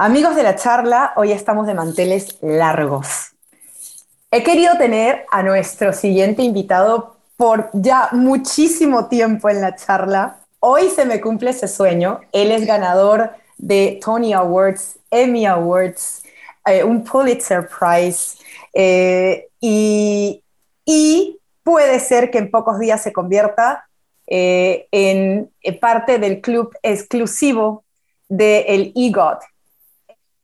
Amigos de la charla, hoy estamos de manteles largos. He querido tener a nuestro siguiente invitado por ya muchísimo tiempo en la charla. Hoy se me cumple ese sueño. Él es ganador de Tony Awards, Emmy Awards, eh, un Pulitzer Prize eh, y, puede ser que en pocos días se convierta eh, en parte del club exclusivo del EGOT,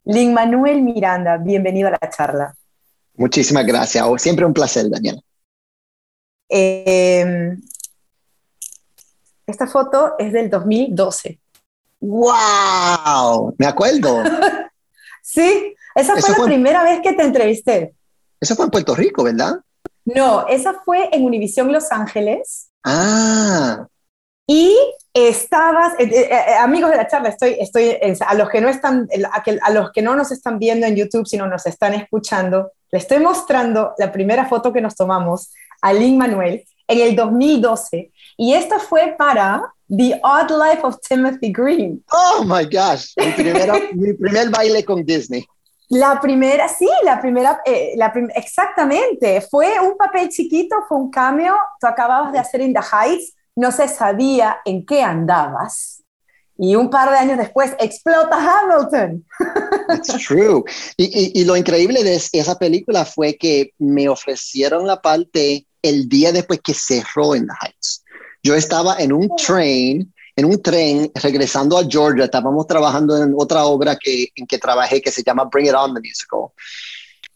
Lin Manuel Miranda, bienvenido a la charla. Muchísimas gracias. Siempre un placer, Daniel. Em, esta foto es del 2012. ¡Wow! Me acuerdo. sí, esa fue la primera vez que te entrevisté. Eso fue en Puerto Rico, ¿verdad? No, esa fue en Univisión Los Ángeles. Ah. Y estabas, eh, eh, eh, amigos de la charla, estoy, estoy a los que no están, a, los que no nos están viendo en YouTube, sino nos están escuchando, le estoy mostrando la primera foto que nos tomamos a Lin Manuel en el 2012. Y esta fue para The Odd Life of Timothy Green. Oh my gosh, mi, primer baile con Disney. La primera, sí, la primera, la exactamente. Fue un papel chiquito, fue un cameo. Tú acababas de hacer In the Heights no se sabía en qué andabas. Y un par de años después explota Hamilton. It's true. Y, lo increíble de esa película fue que me ofrecieron la parte el día después que cerró en The Heights. Yo estaba en un train, en un tren regresando a Georgia. Estábamos trabajando en otra obra que, en que trabajé que se llama Bring It On the Musical.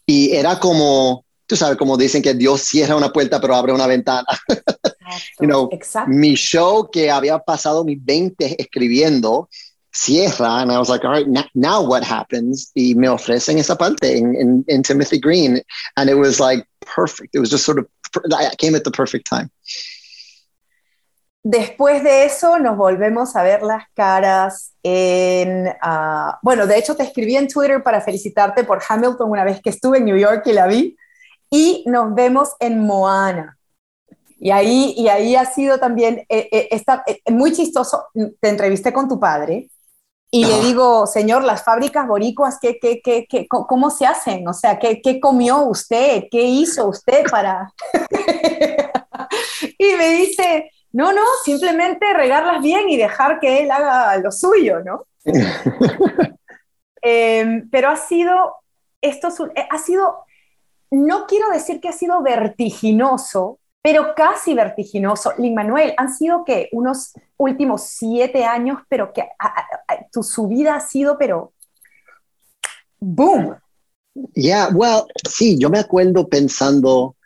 Y era como, tú sabes, como dicen que Dios cierra una puerta pero abre una ventana. you know, mi show que había pasado mis 20 escribiendo cierra and I was like, all right, now, what happens? Y me ofrecen esa parte in, in, Timothy Green and it was like perfect. It was just sort of, I came at the perfect time. Después de eso nos volvemos a ver las caras en... Uh, bueno, de hecho te escribí en Twitter para felicitarte por Hamilton una vez que estuve en New York y la vi. Y nos vemos en Moana. Y ahí, y ahí ha sido también eh, eh, está, eh, muy chistoso. Te entrevisté con tu padre y le digo, señor, las fábricas boricuas, ¿qué, qué, qué, qué cómo se hacen? O sea, ¿qué, ¿qué comió usted? ¿Qué hizo usted para...? y me dice, no, no, simplemente regarlas bien y dejar que él haga lo suyo, ¿no? Em, pero ha sido, esto ha sido, no quiero decir que ha sido vertiginoso, pero casi vertiginoso. Lin Manuel, han sido que unos últimos siete años, pero que tu subida ha sido, pero boom. Yeah, well, sí, yo me acuerdo pensando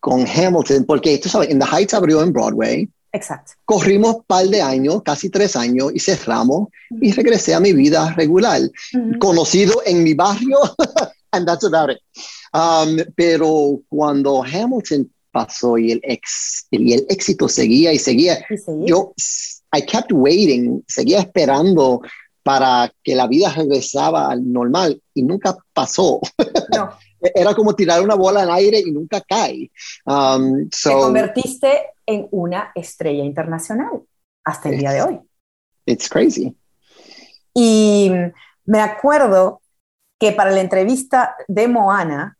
con Hamilton, porque tú sabes, In the Heights abrió en Broadway. Exacto. Corrimos un par de años, casi tres años, y cerramos, y regresé a mi vida regular. Conocido en mi barrio, and that's about it. Um, pero cuando Hamilton pasó y el, ex, y el éxito seguía y seguía. Yo, I kept waiting, seguía esperando para que la vida regresaba al normal y nunca pasó. No. Era como tirar una bola al aire y nunca cae. Um, Te convertiste en una estrella internacional hasta el día de hoy. It's crazy. Y me acuerdo que para la entrevista de Moana,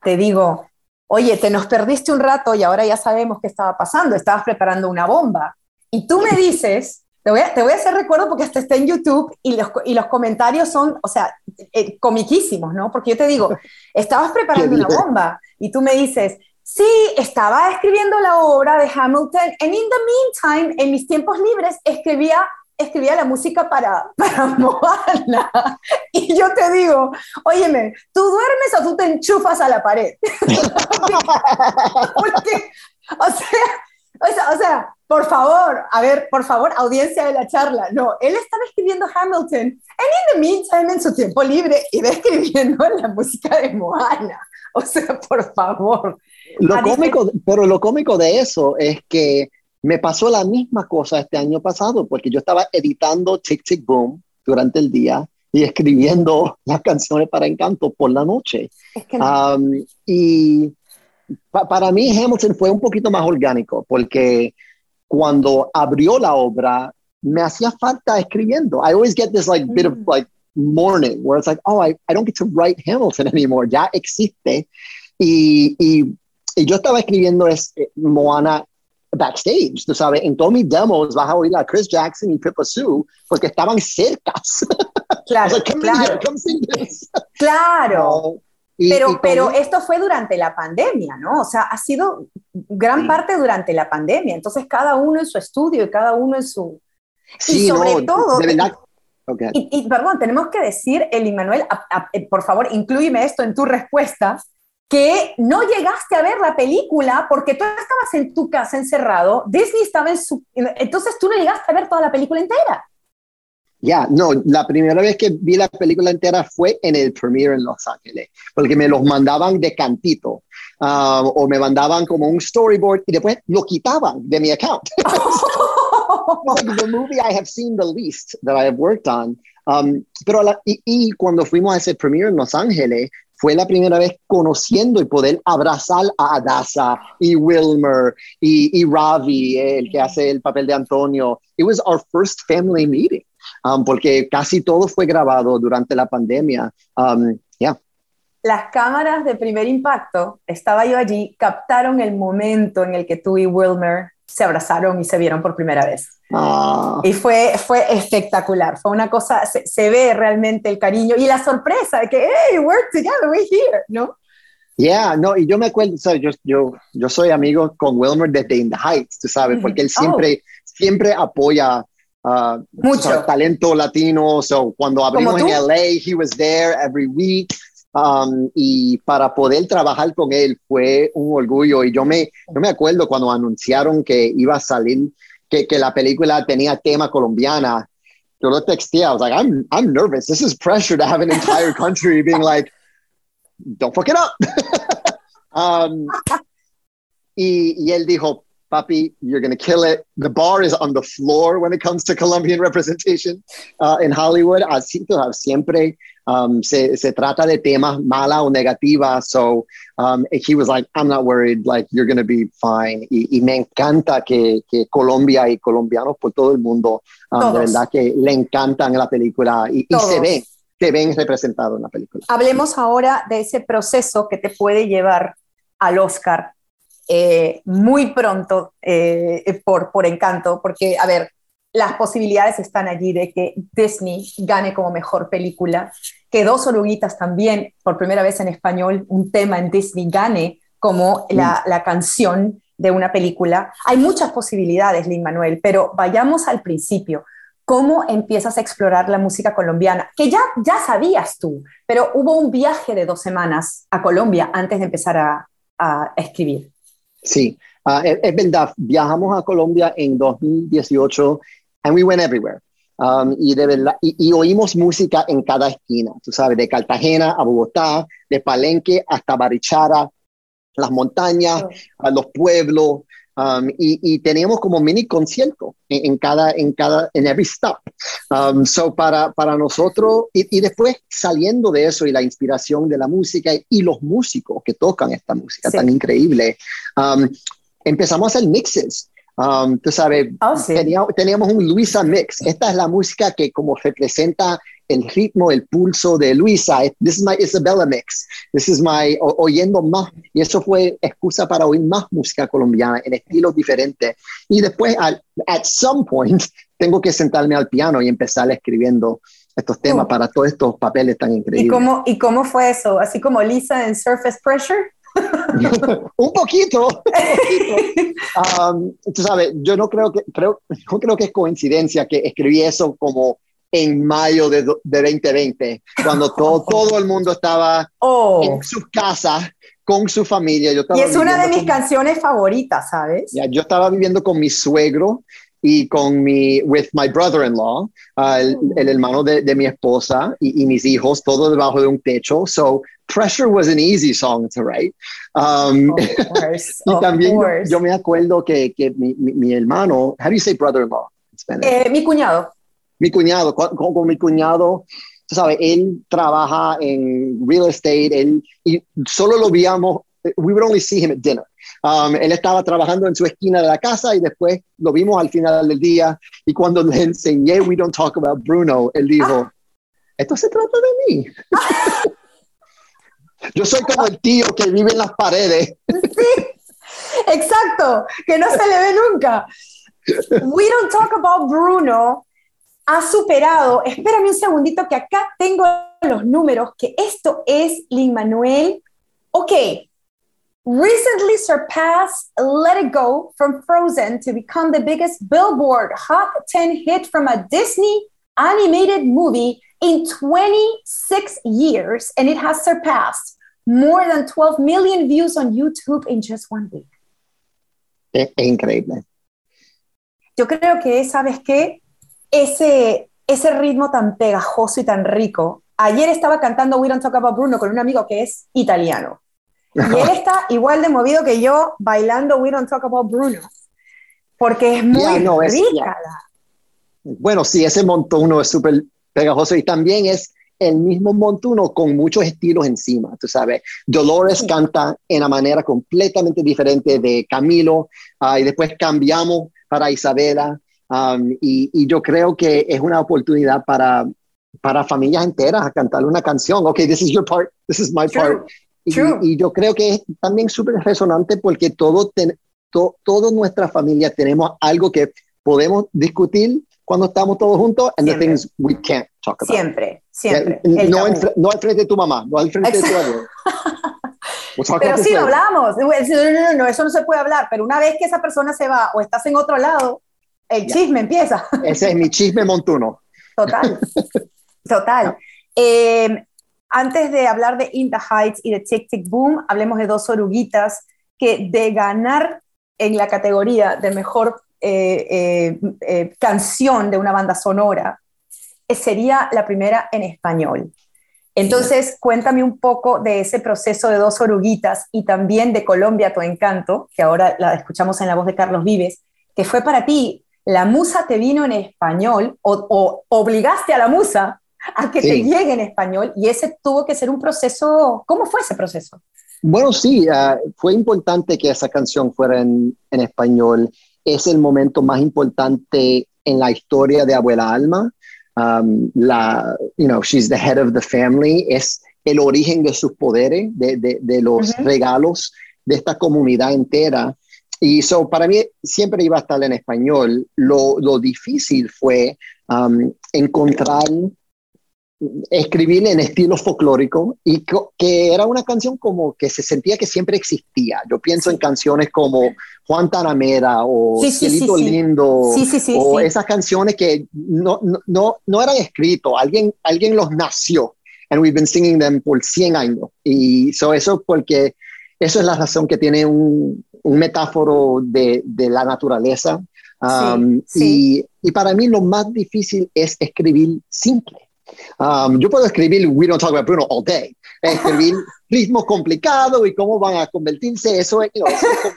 te digo, oye, te nos perdiste un rato y ahora ya sabemos qué estaba pasando, estabas preparando una bomba. Y tú me dices, te voy a, te voy a hacer recuerdo porque hasta está en YouTube y los, y los comentarios son, o sea, eh, comiquísimos, ¿no? Porque yo te digo, estabas preparando una bomba y tú me dices, sí, estaba escribiendo la obra de Hamilton and in the meantime, en mis tiempos libres, escribía escribía la música para, para Moana. Y yo te digo, óyeme, ¿tú duermes o tú te enchufas a la pared? Porque, o sea, o sea, por favor, a ver, por favor, audiencia de la charla. No, él estaba escribiendo Hamilton, and in the meantime, en su tiempo libre, iba escribiendo la música de Moana. O sea, por favor. Lo cómico, pero lo cómico de eso es que me pasó la misma cosa este año pasado, porque yo estaba editando Tic Tic Boom durante el día y escribiendo las canciones para Encanto por la noche. y para mí Hamilton fue un poquito más orgánico, porque cuando abrió la obra, me hacía falta escribiendo. I always get this like bit of mm. like morning where it's like, oh, I, I don't get to write Hamilton anymore. Ya existe. Y, y, y yo estaba escribiendo es, eh, Moana backstage, tú sabes, en todos mis demos vas a oír a Chris Jackson y Pippa Sue porque estaban cercas. Claro, like, claro. claro. y, pero, y pero esto fue durante la pandemia, ¿no? O sea, ha sido gran parte durante la pandemia. Entonces, cada uno en su estudio y cada uno en su... Sí, y sobre no, todo... De verdad. Okay. Y, y, perdón, tenemos que decir, Eli Manuel, eh, por favor, incluyeme esto en tu respuesta, que no llegaste a ver la película porque tú estabas en tu casa encerrado, Disney estaba en su... Entonces tú no llegaste a ver toda la película entera. Ya, yeah, no, la primera vez que vi la película entera fue en el premiere en Los Ángeles, porque me los mandaban de cantito uh, o me mandaban como un storyboard y después lo quitaban de mi account. like the movie I have seen the least that I have worked on. Um, pero la, y, y, cuando fuimos a ese premiere en Los Ángeles, fue la primera vez conociendo y poder abrazar a Adasa y Wilmer y, y Ravi, el que hace el papel de Antonio. It was our first family meeting, um, porque casi todo fue grabado durante la pandemia. Um, yeah. Las cámaras de primer impacto, estaba yo allí, captaron el momento en el que tú y Wilmer se abrazaron y se vieron por primera vez. Oh. Y fue, fue espectacular, fue una cosa, se, se, ve realmente el cariño y la sorpresa de que, hey, we're together, we're here, ¿no? Yeah, no, y yo me acuerdo, ¿sabes? Yo, yo, yo soy amigo con Wilmer desde In the Heights, tú sabes, porque él siempre, oh. siempre apoya uh, Mucho. talento latino. So, cuando abrimos en LA, he was there every week. Um, y para poder trabajar con él fue un orgullo. Y yo me, yo me acuerdo cuando anunciaron que iba a salir, que, que la película tenía tema colombiana. Yo lo texté, I was like, I'm, I'm nervous. This is pressure to have an entire country being like, don't fuck it up. um, y, y él dijo, papi, you're going to kill it. The bar is on the floor when it comes to Colombian representation uh, in Hollywood. Así siempre um, se, se trata de temas mala o negativa. So um, he was like, I'm not worried. Like, you're going to be fine. Y, y, me encanta que, que Colombia y colombianos por todo el mundo, um, de verdad que le encantan la película y, y se ven, se ven representados en la película. Hablemos ahora de ese proceso que te puede llevar al Oscar eh, muy pronto eh, por, por encanto, porque, a ver, las posibilidades están allí de que Disney gane como mejor película, que Dos Oruguitas también, por primera vez en español, un tema en Disney gane como mm. la, la canción de una película. Hay muchas posibilidades, Lin Manuel, pero vayamos al principio. ¿Cómo empiezas a explorar la música colombiana? Que ya, ya sabías tú, pero hubo un viaje de dos semanas a Colombia antes de empezar a, a escribir. Sí, uh, es, es, verdad. Viajamos a Colombia en 2018 and we went everywhere. Um, y, de verdad, y, y, oímos música en cada esquina, tú sabes, de Cartagena a Bogotá, de Palenque hasta Barichara, las montañas, a los pueblos, um, y, y, teníamos como mini concierto en, en, cada, en cada, en every stop. Um, so para, para nosotros, y, y, después saliendo de eso y la inspiración de la música y los músicos que tocan esta música sí. tan increíble, um, empezamos a hacer mixes. Um, tú sabes, oh, sí. teníamos, teníamos, un Luisa Mix. Esta es la música que como representa el ritmo, el pulso de Luisa. This is my Isabella Mix. This is my o, oyendo más. Y eso fue excusa para oír más música colombiana en estilos diferentes. Y después, al, at some point, tengo que sentarme al piano y empezar escribiendo estos temas uh. para todos estos papeles tan increíbles. ¿Y cómo, ¿Y cómo fue eso? Así como Lisa en Surface Pressure. un poquito, un poquito. Um, tú sabes, yo no creo que creo, no creo que es coincidencia que escribí eso como en mayo de, de 2020, cuando todo, todo el mundo estaba oh. en sus casas con su familia. Yo y es una de mis con, canciones favoritas, ¿sabes? Ya, yo estaba viviendo con mi suegro y con mi, with my brother-in-law, uh, el, el, hermano de, de mi esposa y, y, mis hijos, todo debajo de un techo. So, Pressure was an easy song to write. Um, course, y también yo, yo, me acuerdo que, que mi, mi, mi, hermano, how do you say brother-in-law? Eh, mi cuñado. Mi cuñado, con, mi cuñado, sabes, él trabaja en real estate, él, y solo lo veíamos, we would only see him at dinner. Um, él estaba trabajando en su esquina de la casa y después lo vimos al final del día y cuando le enseñé We Don't Talk About Bruno, él dijo, esto se trata de mí. Yo soy como el tío que vive en las paredes. Exacto, que no se le ve nunca. We Don't Talk About Bruno ha superado, espérame un segundito que acá tengo los números, que esto es Lin Manuel. Ok, recently surpassed Let It Go from Frozen to become the biggest Billboard Hot 10 hit from a Disney animated movie in 26 years, and it has surpassed more than 12 million views on YouTube in just one week. Es, es increíble. Yo creo que, ¿sabes qué? Ese, ese ritmo tan pegajoso y tan rico. Ayer estaba cantando We Don't Talk About Bruno con un amigo que es italiano. Y él está igual de movido que yo bailando We Don't Talk About Bruno. Porque es muy no, es- rica. Bueno, sí, ese montuno es súper pegajoso y también es el mismo montuno con muchos estilos encima, tú sabes. Dolores Sí. canta en una manera completamente diferente de Camilo ah, y después cambiamos para Isabela um, y, y yo creo que es una oportunidad para, para familias enteras a cantar una canción. Ok, this is your part, this is my True, part. Y, true. y yo creo que es también súper resonante porque todo ten- to- toda nuestra familia tenemos algo que podemos discutir cuando estamos todos juntos and the Siempre. things we can't talk about. Siempre, siempre. El no, en no al frente de tu mamá, no al frente de tu Exacto. abuelo. Pero sí lo hablamos. No, no, no, no, eso no se puede hablar. Pero una vez que esa persona se va o estás en otro lado, el Ya. chisme empieza. Ese es mi chisme montuno. Total. Total. Eh, antes de hablar de In the Heights y de Tic Tic Boom, hablemos de dos oruguitas que de ganar en la categoría de mejor eh, eh, eh, canción de una banda sonora, sería la primera en español. Entonces, cuéntame un poco de ese proceso de dos oruguitas y también de Colombia, tu encanto, que ahora la escuchamos en la voz de Carlos Vives, que fue para ti, la musa te vino en español o, o obligaste a la musa a que te llegue en español y ese tuvo que ser un proceso, ¿cómo fue ese proceso? Bueno, sí, ah, fue importante que esa canción fuera en, en español. Es el momento más importante en la historia de Abuela Alma. Um, la, you know, she's the head of the family. Es el origen de sus poderes, de, de, de los Ujú. regalos de esta comunidad entera. Y so, para mí siempre iba a estar en español. Lo, lo difícil fue um, encontrar escribir en estilo folclórico y co- que era una canción como que se sentía que siempre existía. Yo pienso en canciones como Juan Tanamera o Sí, sí, sí. Lindo o esas canciones que no, no, no, no eran escritos, alguien, alguien los nació and we've been singing them por 100 años. Y so eso porque eso es la razón que tiene un, un metáforo de, de la naturaleza. Um, sí. Y, y para mí lo más difícil es escribir simple. Um, yo puedo escribir We Don't Talk About Bruno all day. Escribir ritmos complicados y cómo van a convertirse. Eso es, you know, eso es como,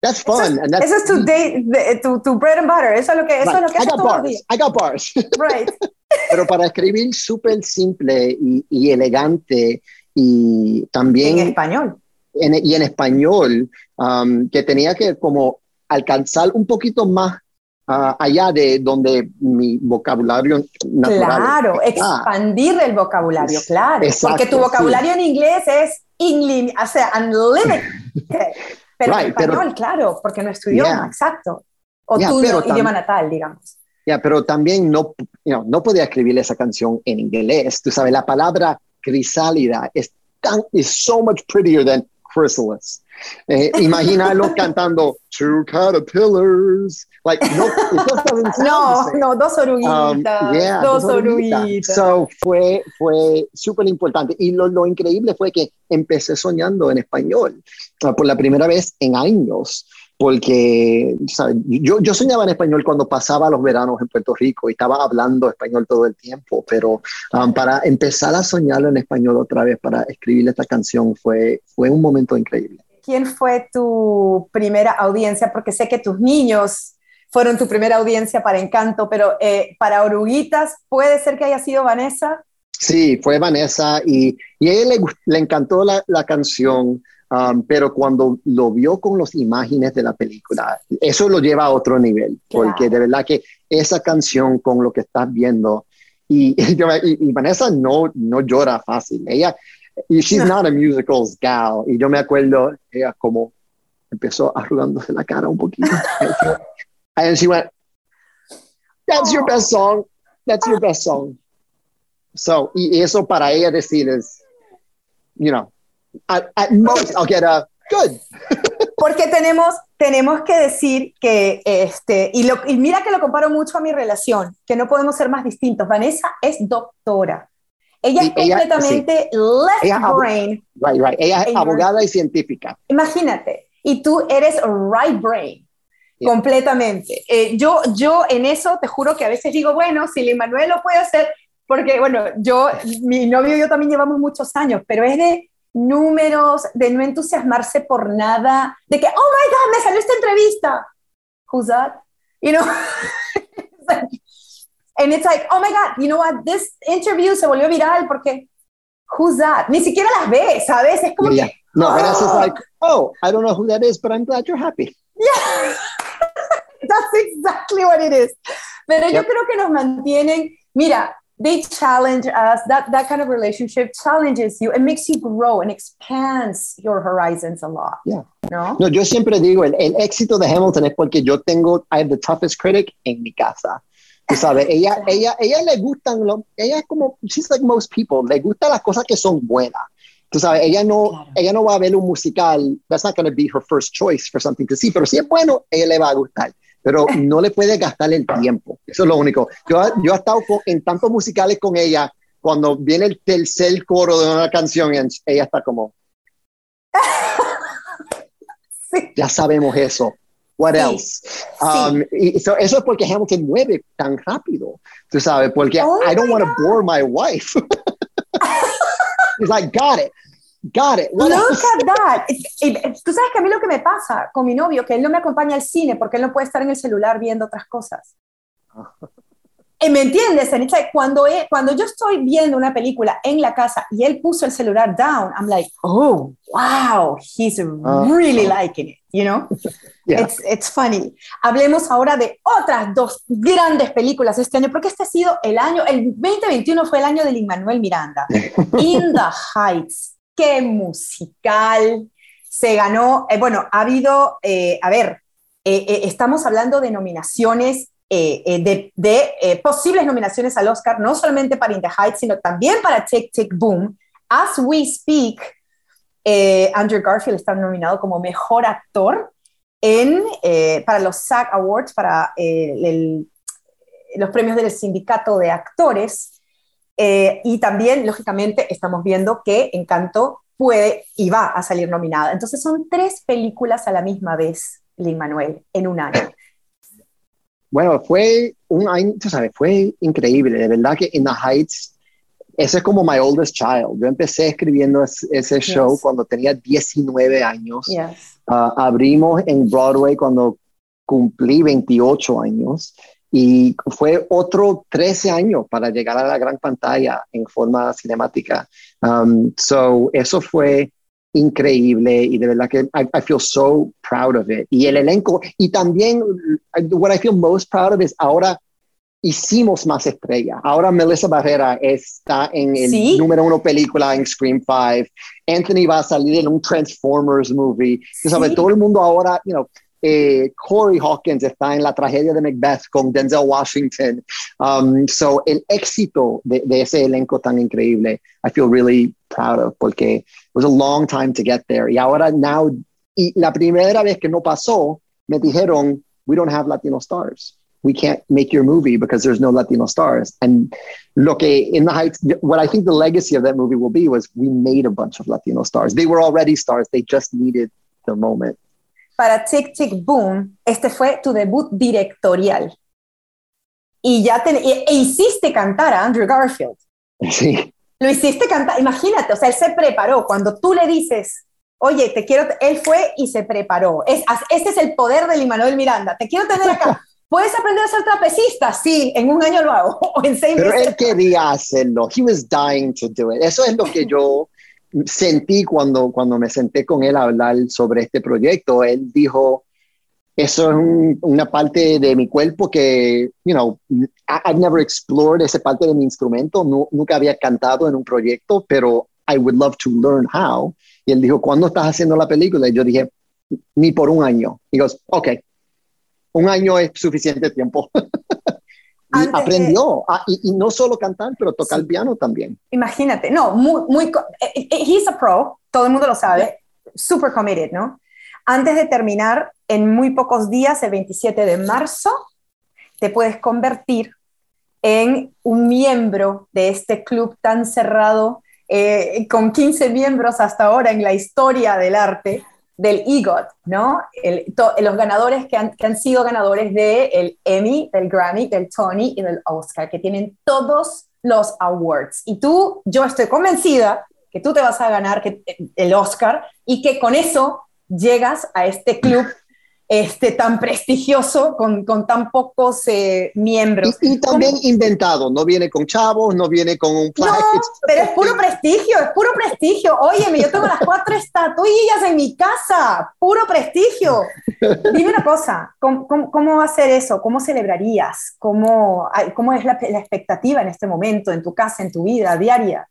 that's Eso fun. es, and that's, eso es tu, day- de- tu, tu bread and butter, eso es lo que, eso right. es lo que I got bars. días. I got bars. Right. Pero para escribir súper simple y, y elegante y también En español. En, y en español, um, que tenía que como alcanzar un poquito más ah, allá de donde mi vocabulario natural. Claro, está. expandir el vocabulario, claro. exacto, porque tu sí. vocabulario en inglés es inlim o sea, unlimited. Pero en Right, pero- español, claro, porque no es tu idioma, Yeah. exacto. O Yeah, tu pero idioma natal, digamos. Ya, pero también no, you know, no podía escribir esa canción en inglés. Tú sabes, la palabra crisálida es tan, is so much prettier than chrysalis. Eh, imagínalo cantando two caterpillars. Like, no, No, no, dos oruguitas, Um, yeah, dos dos oruguitas. oruguitas. So, fue fue súper importante. Y lo, lo increíble fue que empecé soñando en español uh, por la primera vez en años. Porque ¿sabes? Yo, yo soñaba en español cuando pasaba los veranos en Puerto Rico y estaba hablando español todo el tiempo, pero um, para empezar a soñarlo en español otra vez, para escribir esta canción, fue, fue un momento increíble. ¿Quién fue tu primera audiencia? Porque sé que tus niños fueron tu primera audiencia para Encanto, pero eh, para Oruguitas, ¿puede ser que haya sido Vanessa? Sí, fue Vanessa y, y a ella le, le encantó la, la canción, um, pero cuando lo vio con las imágenes de la película, eso lo lleva a otro nivel, Claro. porque de verdad que esa canción con lo que estás viendo Y, y, Vanessa no, no llora fácil. Ella, y she's not a musicals gal. Y yo me acuerdo, ella como empezó arrugándose la cara un poquito. and she went, That's your best song. That's your best song. So, y eso para ella decir es, you know, at, at most I'll get a good. Porque tenemos, tenemos que decir que, este, y, lo, y mira que lo comparo mucho a mi relación, que no podemos ser más distintos. Vanessa es doctora. Ella es completamente left brain. Right, right. Ella es abogada y científica. Imagínate. Y tú eres right brain. Completamente. Eh, yo, yo en eso te juro que a veces digo, bueno, si Lin Manuel lo puede hacer, porque bueno, yo, mi novio y yo también llevamos muchos años, pero es de números, de no entusiasmarse por nada, de que, oh my God, me salió esta entrevista. Who's that? You know? and it's like, oh my God, you know what? This interview se volvió viral porque, who's that? Ni siquiera las ve, ¿sabes? Es como yeah. que, no, oh. it's like, oh, I don't know who that is, but I'm glad you're happy. Yeah, that's exactly what it is. Pero yo creo que nos mantienen, mira, they challenge us. That that kind of relationship challenges you it makes you grow and expands your horizons a lot. Yeah. No, no yo siempre digo el, el éxito de Hamilton es porque yo tengo I have the toughest critic en mi casa. Tú sabes ella ella ella le gustan lo, ella es como she's like most people le gustan las cosas que son buenas. Tú sabes ella no claro. ella no va a ver un musical that's not going to be her first choice for something to see pero si es bueno ella le va a gustar pero no le puede gastar el tiempo. Eso es lo único. Yo, yo he estado en tantos musicales con ella, cuando viene el tercer coro de una canción, ella está como... Ya sabemos eso. What else? Um, y eso, eso, es porque Hamilton mueve tan rápido, tú sabes, porque oh I don't want to bore my wife. He's like, got it. Got it. Look at that. Tú sabes que a mí lo que me pasa con mi novio, que él no me acompaña al cine porque él no puede estar en el celular viendo otras cosas. ¿Y ¿Me entiendes? Cuando, cuando yo estoy viendo una película en la casa y él puso el celular down, I'm like, oh, wow, he's really liking it, you know? It's, it's funny. Hablemos ahora de otras dos grandes películas este año, porque este ha sido el año, el 2021 fue el año de Lin Manuel Miranda. In the Heights qué musical. Se ganó, eh, bueno, ha habido, eh, a ver, eh, estamos hablando de nominaciones, de, de posibles nominaciones al Oscar, no solamente para In the Heights, sino también para Tick Tick Boom. As we speak, Andrew Garfield está nominado como mejor actor en, para los SAG Awards, para los premios del Sindicato de Actores. Eh, y también, lógicamente, estamos viendo que Encanto puede y va a salir nominada. Entonces son tres películas a la misma vez, Lin Manuel, en un año. Bueno, fue un año, tú sabes, fue increíble. De verdad que In the Heights, ese es como my oldest child. Yo empecé escribiendo ese show cuando tenía 19 años. Yes. Uh, abrimos en Broadway cuando cumplí 28 años y fue otro 13 años para llegar a la gran pantalla en forma cinemática. Um, so, eso fue increíble y de verdad que I, I, feel so proud of it. Y el elenco, y también, what I feel most proud of is ahora hicimos más estrellas. Ahora Melissa Barrera está en el número uno película en Scream 5. Anthony va a salir en un Transformers movie. ¿Sí? ¿Sabes? Todo el mundo ahora, you know, eh, Corey Hawkins está en la tragedia de Macbeth con Denzel Washington. Um, so, el éxito de, de, ese elenco tan increíble, I feel really proud of porque it was a long time to get there. Y ahora, now, y la primera vez que no pasó, me dijeron, we don't have Latino stars. We can't make your movie because there's no Latino stars. And look, in the Heights, what I think the legacy of that movie will be was we made a bunch of Latino stars. They were already stars. They just needed the moment para Tick Tick Boom, este fue tu debut directorial. Y ya te, e, e, hiciste cantar a Andrew Garfield. Sí. Lo hiciste cantar, imagínate, o sea, él se preparó. Cuando tú le dices, oye, te quiero, él fue y se preparó. Es, este es el poder de Manuel Miranda. Te quiero tener acá. ¿Puedes aprender a ser trapecista? Sí, en un año lo hago. O en seis Pero él quería hacerlo. He was dying to do it. Eso es lo que yo sentí cuando, cuando me senté con él a hablar sobre este proyecto. Él dijo, eso es una parte de mi cuerpo que, you know, I've never explored esa parte de mi instrumento, nunca había cantado en un proyecto, pero I would love to learn how. Y él dijo, ¿cuándo estás haciendo la película? Y yo dije, ni por un año. Y digo, ok, un año es suficiente tiempo. y aprendió, y, no solo cantar, pero tocar el piano también. Imagínate, no, muy, muy, eh, eh, he's a pro, todo el mundo lo sabe, super committed, ¿no? Antes de terminar, en muy pocos días, el 27 de marzo, te puedes convertir en un miembro de este club tan cerrado, eh, con 15 miembros hasta ahora en la historia del arte, del EGOT, ¿no? los ganadores que han, que han sido ganadores del Emmy, del Grammy, del Tony y del Oscar, que tienen todos los awards. Y tú, yo estoy convencida que tú te vas a ganar el Oscar y que con eso llegas a este club este, tan prestigioso con, con tan pocos eh, miembros. Y, también inventado, no viene con chavos, no viene con un plaque. No, pero es puro prestigio, es puro prestigio. Óyeme, yo tengo las cuatro estatuillas en mi casa, puro prestigio. Dime una cosa, ¿cómo, cómo, a ser eso? ¿Cómo celebrarías? ¿Cómo, cómo es la, la, expectativa en este momento, en tu casa, en tu vida diaria?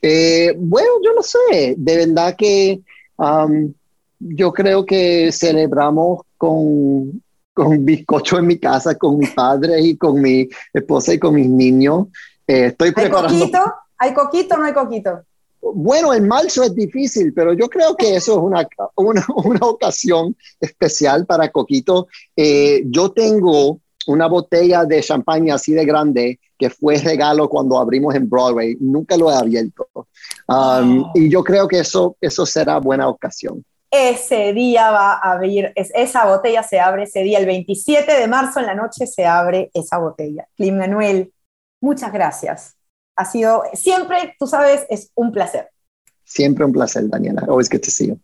Eh, bueno, yo no sé, de verdad que... Um, yo creo que celebramos con, con bizcocho en mi casa, con mi padre y con mi esposa y con mis niños. Eh, estoy preparando. ¿Hay coquito? ¿Hay coquito o no hay coquito? Bueno, en marzo es difícil, pero yo creo que eso es una, una, una ocasión especial para Coquito. Eh, yo tengo una botella de champaña así de grande que fue regalo cuando abrimos en Broadway. Nunca lo he abierto. Um, oh. Y yo creo que eso, eso será buena ocasión ese día va a abrir, esa botella se abre ese día, el 27 de marzo en la noche se abre esa botella. Clim Manuel, muchas gracias. Ha sido siempre, tú sabes, es un placer. Siempre un placer, Daniela. Always good to see.